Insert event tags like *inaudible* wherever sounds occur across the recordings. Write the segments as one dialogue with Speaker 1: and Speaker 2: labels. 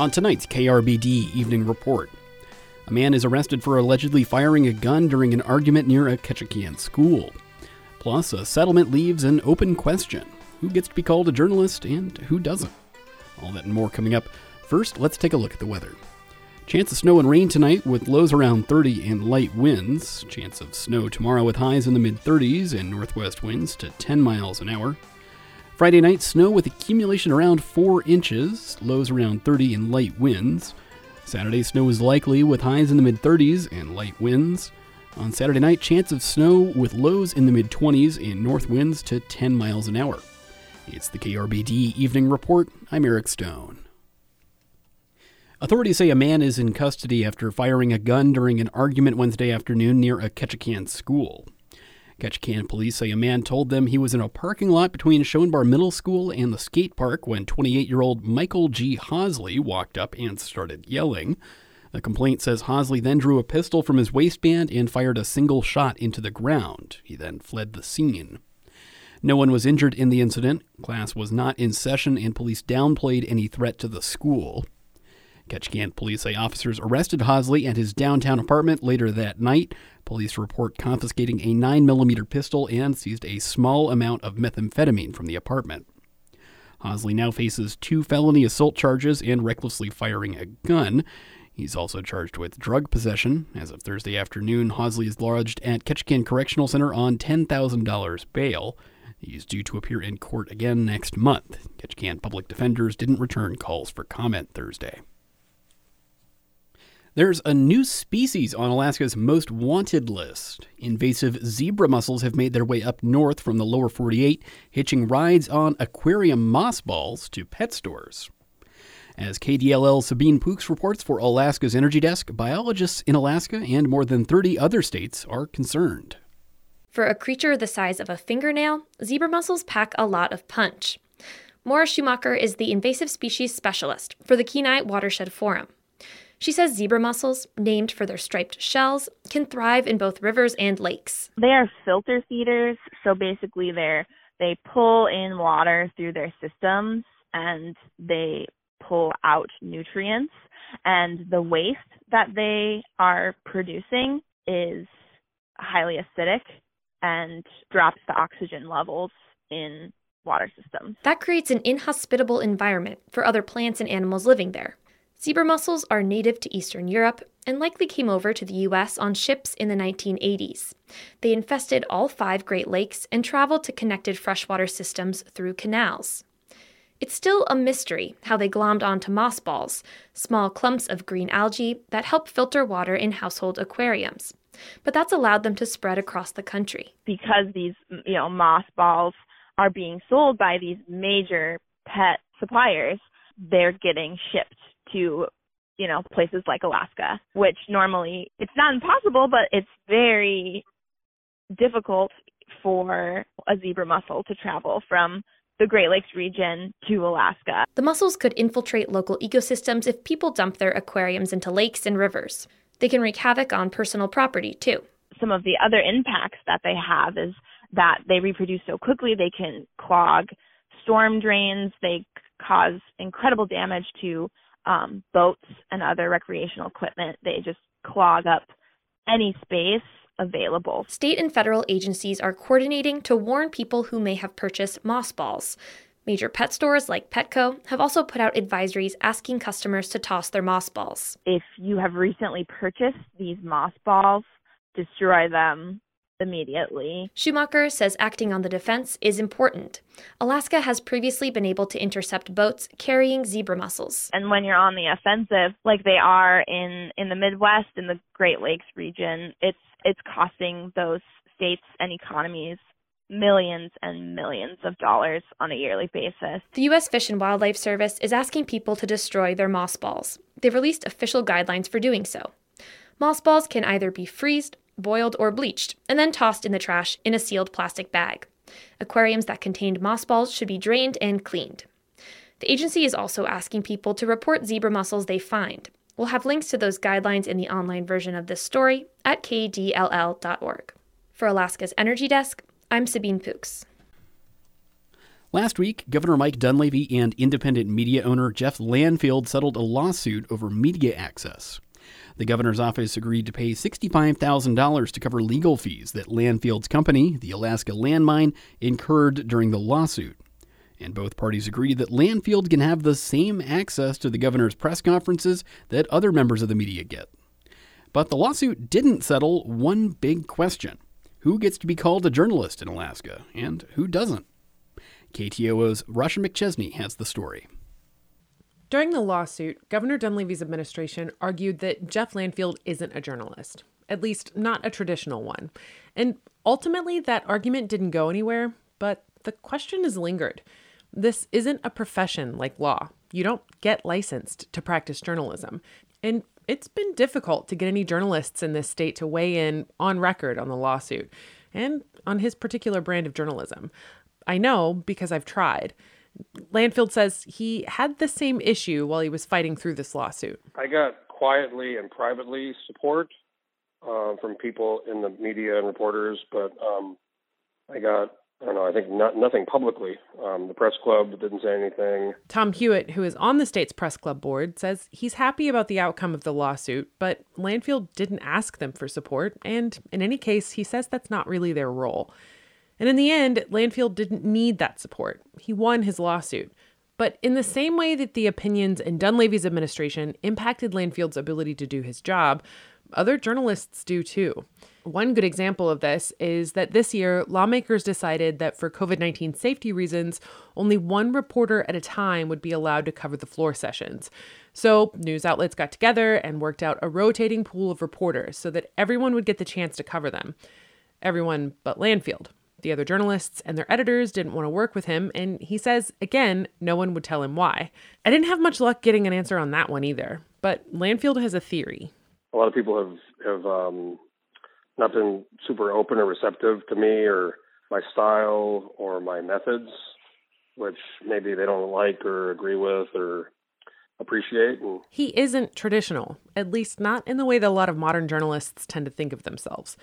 Speaker 1: On tonight's KRBD Evening Report, a man is arrested for allegedly firing a gun during an argument near a Ketchikan school. Plus, a settlement leaves an open question who gets to be called a journalist and who doesn't? All that and more coming up. First, let's take a look at the weather. Chance of snow and rain tonight with lows around 30 and light winds. Chance of snow tomorrow with highs in the mid 30s and northwest winds to 10 miles an hour. Friday night, snow with accumulation around 4 inches, lows around 30 and light winds. Saturday, snow is likely with highs in the mid 30s and light winds. On Saturday night, chance of snow with lows in the mid 20s and north winds to 10 miles an hour. It's the KRBD Evening Report. I'm Eric Stone. Authorities say a man is in custody after firing a gun during an argument Wednesday afternoon near a Ketchikan school. Ketchikan police say a man told them he was in a parking lot between Schoenbar Middle School and the skate park when 28 year old Michael G. Hosley walked up and started yelling. The complaint says Hosley then drew a pistol from his waistband and fired a single shot into the ground. He then fled the scene. No one was injured in the incident. Class was not in session, and police downplayed any threat to the school. Ketchikan police say officers arrested Hosley at his downtown apartment later that night. Police report confiscating a 9mm pistol and seized a small amount of methamphetamine from the apartment. Hosley now faces two felony assault charges and recklessly firing a gun. He's also charged with drug possession. As of Thursday afternoon, Hosley is lodged at Ketchikan Correctional Center on $10,000 bail. He's due to appear in court again next month. Ketchikan public defenders didn't return calls for comment Thursday. There's a new species on Alaska's most wanted list. Invasive zebra mussels have made their way up north from the lower 48, hitching rides on aquarium moss balls to pet stores. As KDLL Sabine Poux reports for Alaska's Energy Desk, biologists in Alaska and more than 30 other states are concerned.
Speaker 2: For a creature the size of a fingernail, zebra mussels pack a lot of punch. Maura Schumacher is the invasive species specialist for the Kenai Watershed Forum. She says zebra mussels, named for their striped shells, can thrive in both rivers and lakes.
Speaker 3: They are filter feeders, so basically they they pull in water through their systems and they pull out nutrients and the waste that they are producing is highly acidic and drops the oxygen levels in water systems.
Speaker 2: That creates an inhospitable environment for other plants and animals living there. Zebra mussels are native to Eastern Europe and likely came over to the U.S. on ships in the 1980s. They infested all five Great Lakes and traveled to connected freshwater systems through canals. It's still a mystery how they glommed onto moss balls, small clumps of green algae that help filter water in household aquariums. But that's allowed them to spread across the country.
Speaker 3: Because these, you know, moss balls are being sold by these major pet suppliers, they're getting shipped to you know places like Alaska, which normally it's not impossible, but it's very difficult for a zebra mussel to travel from the Great Lakes region to Alaska.
Speaker 2: The mussels could infiltrate local ecosystems if people dump their aquariums into lakes and rivers. They can wreak havoc on personal property, too.
Speaker 3: Some of the other impacts that they have is that they reproduce so quickly they can clog storm drains, they cause incredible damage to um, boats and other recreational equipment. They just clog up any space available.
Speaker 2: State and federal agencies are coordinating to warn people who may have purchased moss balls. Major pet stores like Petco have also put out advisories asking customers to toss their moss balls.
Speaker 3: If you have recently purchased these moss balls, destroy them immediately.
Speaker 2: Schumacher says acting on the defense is important. Alaska has previously been able to intercept boats carrying zebra mussels.
Speaker 3: And when you're on the offensive, like they are in in the Midwest in the Great Lakes region, it's it's costing those states and economies millions and millions of dollars on a yearly basis.
Speaker 2: The U.S. Fish and Wildlife Service is asking people to destroy their moss balls. They've released official guidelines for doing so. Moss balls can either be freezed boiled, or bleached, and then tossed in the trash in a sealed plastic bag. Aquariums that contained moss balls should be drained and cleaned. The agency is also asking people to report zebra mussels they find. We'll have links to those guidelines in the online version of this story at kdll.org. For Alaska's Energy Desk, I'm Sabine Poux.
Speaker 1: Last week, Governor Mike Dunleavy and independent media owner Jeff Landfield settled a lawsuit over media access. The governor's office agreed to pay $65,000 to cover legal fees that Landfield's company, the Alaska Landmine, incurred during the lawsuit. And both parties agreed that Landfield can have the same access to the governor's press conferences that other members of the media get. But the lawsuit didn't settle one big question who gets to be called a journalist in Alaska, and who doesn't? KTOO's Rashah McChesney has the story.
Speaker 4: During the lawsuit, Governor Dunleavy's administration argued that Jeff Landfield isn't a journalist, at least not a traditional one. And ultimately, that argument didn't go anywhere, but the question has lingered. This isn't a profession like law. You don't get licensed to practice journalism. And it's been difficult to get any journalists in this state to weigh in on record on the lawsuit and on his particular brand of journalism. I know because I've tried. Landfield says he had the same issue while he was fighting through this lawsuit.
Speaker 5: I got quietly and privately support uh, from people in the media and reporters, but um, I got I don't know. I think not, nothing publicly. Um, the press club didn't say anything.
Speaker 4: Tom Hewitt, who is on the state's press club board, says he's happy about the outcome of the lawsuit, but Landfield didn't ask them for support, and in any case, he says that's not really their role. And in the end, Landfield didn't need that support. He won his lawsuit. But in the same way that the opinions in Dunleavy's administration impacted Landfield's ability to do his job, other journalists do too. One good example of this is that this year, lawmakers decided that for COVID 19 safety reasons, only one reporter at a time would be allowed to cover the floor sessions. So, news outlets got together and worked out a rotating pool of reporters so that everyone would get the chance to cover them. Everyone but Landfield. The other journalists and their editors didn't want to work with him, and he says, again, no one would tell him why. I didn't have much luck getting an answer on that one either, but Landfield has a theory.
Speaker 5: A lot of people have, have um, not been super open or receptive to me or my style or my methods, which maybe they don't like or agree with or appreciate. And...
Speaker 4: He isn't traditional, at least not in the way that a lot of modern journalists tend to think of themselves.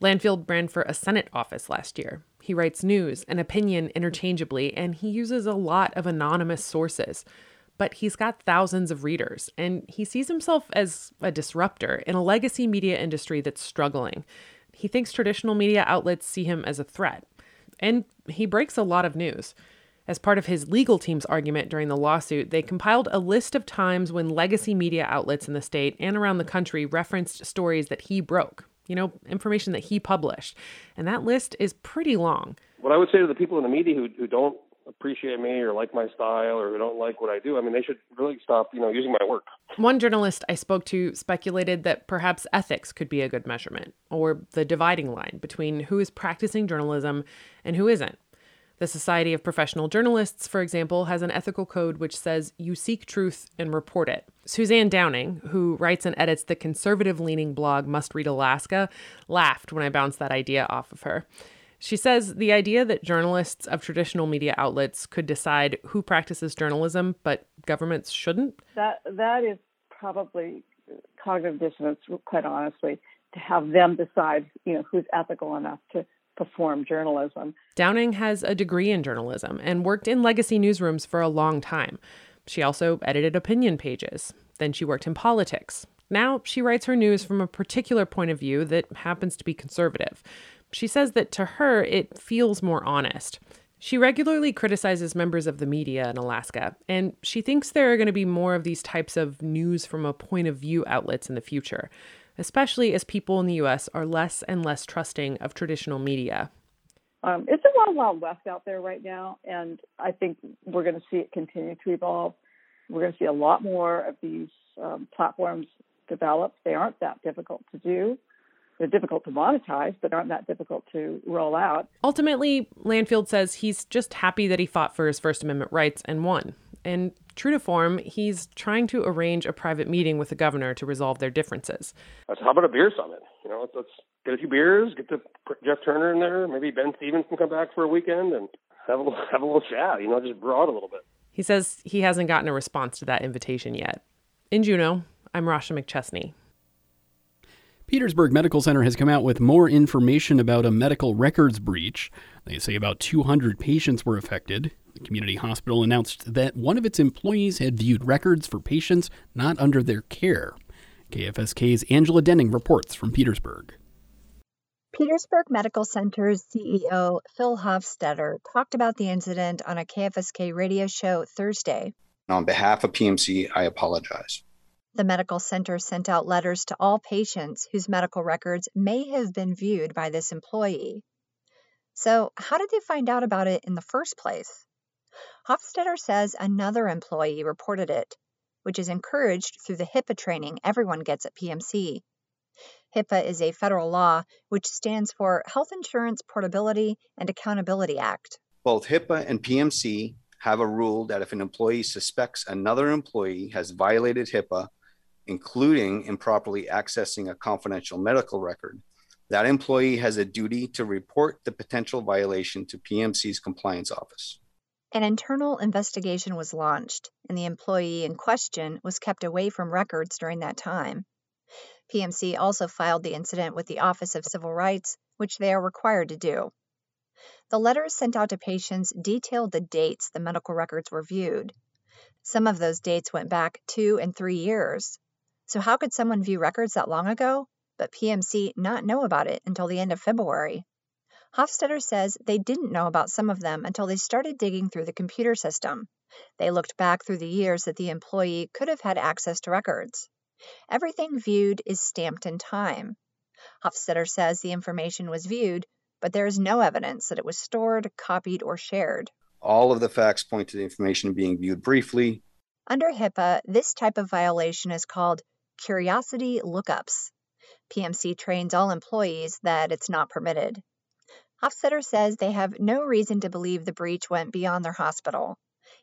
Speaker 4: Landfield ran for a Senate office last year. He writes news and opinion interchangeably, and he uses a lot of anonymous sources. But he's got thousands of readers, and he sees himself as a disruptor in a legacy media industry that's struggling. He thinks traditional media outlets see him as a threat. And he breaks a lot of news. As part of his legal team's argument during the lawsuit, they compiled a list of times when legacy media outlets in the state and around the country referenced stories that he broke, you know, information that he published. And that list is pretty long.
Speaker 5: What I would say to the people in the media who, who don't appreciate me or like my style or who don't like what I do, I mean, they should really stop, you know, using my work.
Speaker 4: One journalist I spoke to speculated that perhaps ethics could be a good measurement or the dividing line between who is practicing journalism and who isn't. The Society of Professional Journalists, for example, has an ethical code which says you seek truth and report it. Suzanne Downing, who writes and edits the conservative leaning blog Must Read Alaska, laughed when I bounced that idea off of her. She says the idea that journalists of traditional media outlets could decide who practices journalism, but governments shouldn't.
Speaker 6: That that is probably cognitive dissonance, quite honestly, to have them decide, you know, who's ethical enough to perform journalism.
Speaker 4: Downing has a degree in journalism and worked in legacy newsrooms for a long time. She also edited opinion pages. Then she worked in politics. Now she writes her news from a particular point of view that happens to be conservative. She says that to her, it feels more honest. She regularly criticizes members of the media in Alaska, and she thinks there are going to be more of these types of news from a point of view outlets in the future especially as people in the US are less and less trusting of traditional media.
Speaker 6: Um, it's a wild, wild west out there right now, and I think we're going to see it continue to evolve. We're going to see a lot more of these um, platforms develop. They aren't that difficult to do. They're difficult to monetize, but aren't that difficult to roll out.
Speaker 4: Ultimately, Landfield says he's just happy that he fought for his First Amendment rights and won. And true to form, he's trying to arrange a private meeting with the governor to resolve their differences.
Speaker 5: How about a beer summit? You know, let's, let's get a few beers, get the Jeff Turner in there. Maybe Ben Stevens can come back for a weekend and have a *laughs* have a little chat. You know, just broad a little bit.
Speaker 4: He says he hasn't gotten a response to that invitation yet. In Juneau, I'm Rashah McChesney.
Speaker 1: Petersburg Medical Center has come out with more information about a medical records breach. They say about 200 patients were affected. The community hospital announced that one of its employees had viewed records for patients not under their care. KFSK's Angela Denning reports from Petersburg.
Speaker 7: Petersburg Medical Center's CEO Phil Hofstetter talked about the incident on a KFSK radio show Thursday.
Speaker 8: On behalf of PMC, I apologize.
Speaker 7: The medical center sent out letters to all patients whose medical records may have been viewed by this employee. So, how did they find out about it in the first place? Hofstetter says another employee reported it, which is encouraged through the HIPAA training everyone gets at PMC. HIPAA is a federal law which stands for Health Insurance Portability and Accountability Act.
Speaker 8: Both HIPAA and PMC have a rule that if an employee suspects another employee has violated HIPAA, including improperly accessing a confidential medical record, that employee has a duty to report the potential violation to PMC's compliance office.
Speaker 7: An internal investigation was launched, and the employee in question was kept away from records during that time. PMC also filed the incident with the Office of Civil Rights, which they are required to do. The letters sent out to patients detailed the dates the medical records were viewed. Some of those dates went back two and three years. So, how could someone view records that long ago, but PMC not know about it until the end of February? Hofstetter says they didn't know about some of them until they started digging through the computer system. They looked back through the years that the employee could have had access to records. Everything viewed is stamped in time. Hofstetter says the information was viewed, but there is no evidence that it was stored, copied, or shared.
Speaker 8: All of the facts point to the information being viewed briefly.
Speaker 7: Under HIPAA, this type of violation is called curiosity lookups. PMC trains all employees that it's not permitted. Hofstetter says they have no reason to believe the breach went beyond their hospital.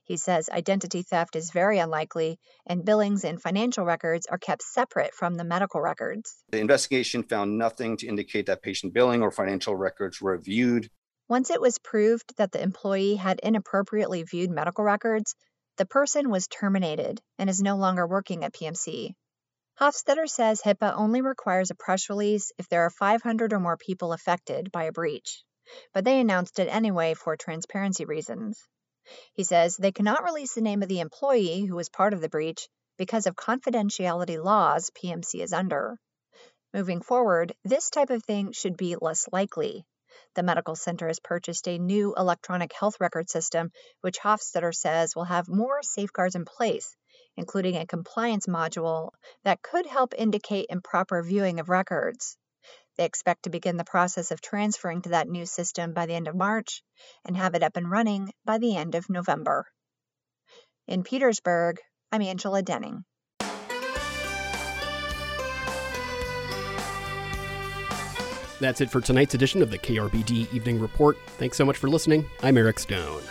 Speaker 7: He says identity theft is very unlikely, and billings and financial records are kept separate from the medical records.
Speaker 8: The investigation found nothing to indicate that patient billing or financial records were viewed.
Speaker 7: Once it was proved that the employee had inappropriately viewed medical records, the person was terminated and is no longer working at PMC. Hofstetter says HIPAA only requires a press release if there are 500 or more people affected by a breach, but they announced it anyway for transparency reasons. He says they cannot release the name of the employee who was part of the breach because of confidentiality laws PMC is under. Moving forward, this type of thing should be less likely. The medical center has purchased a new electronic health record system, which Hofstetter says will have more safeguards in place, including a compliance module that could help indicate improper viewing of records. They expect to begin the process of transferring to that new system by the end of March and have it up and running by the end of November. In Petersburg, I'm Angela Denning.
Speaker 1: That's it for tonight's edition of the KRBD Evening Report. Thanks so much for listening. I'm Eric Stone.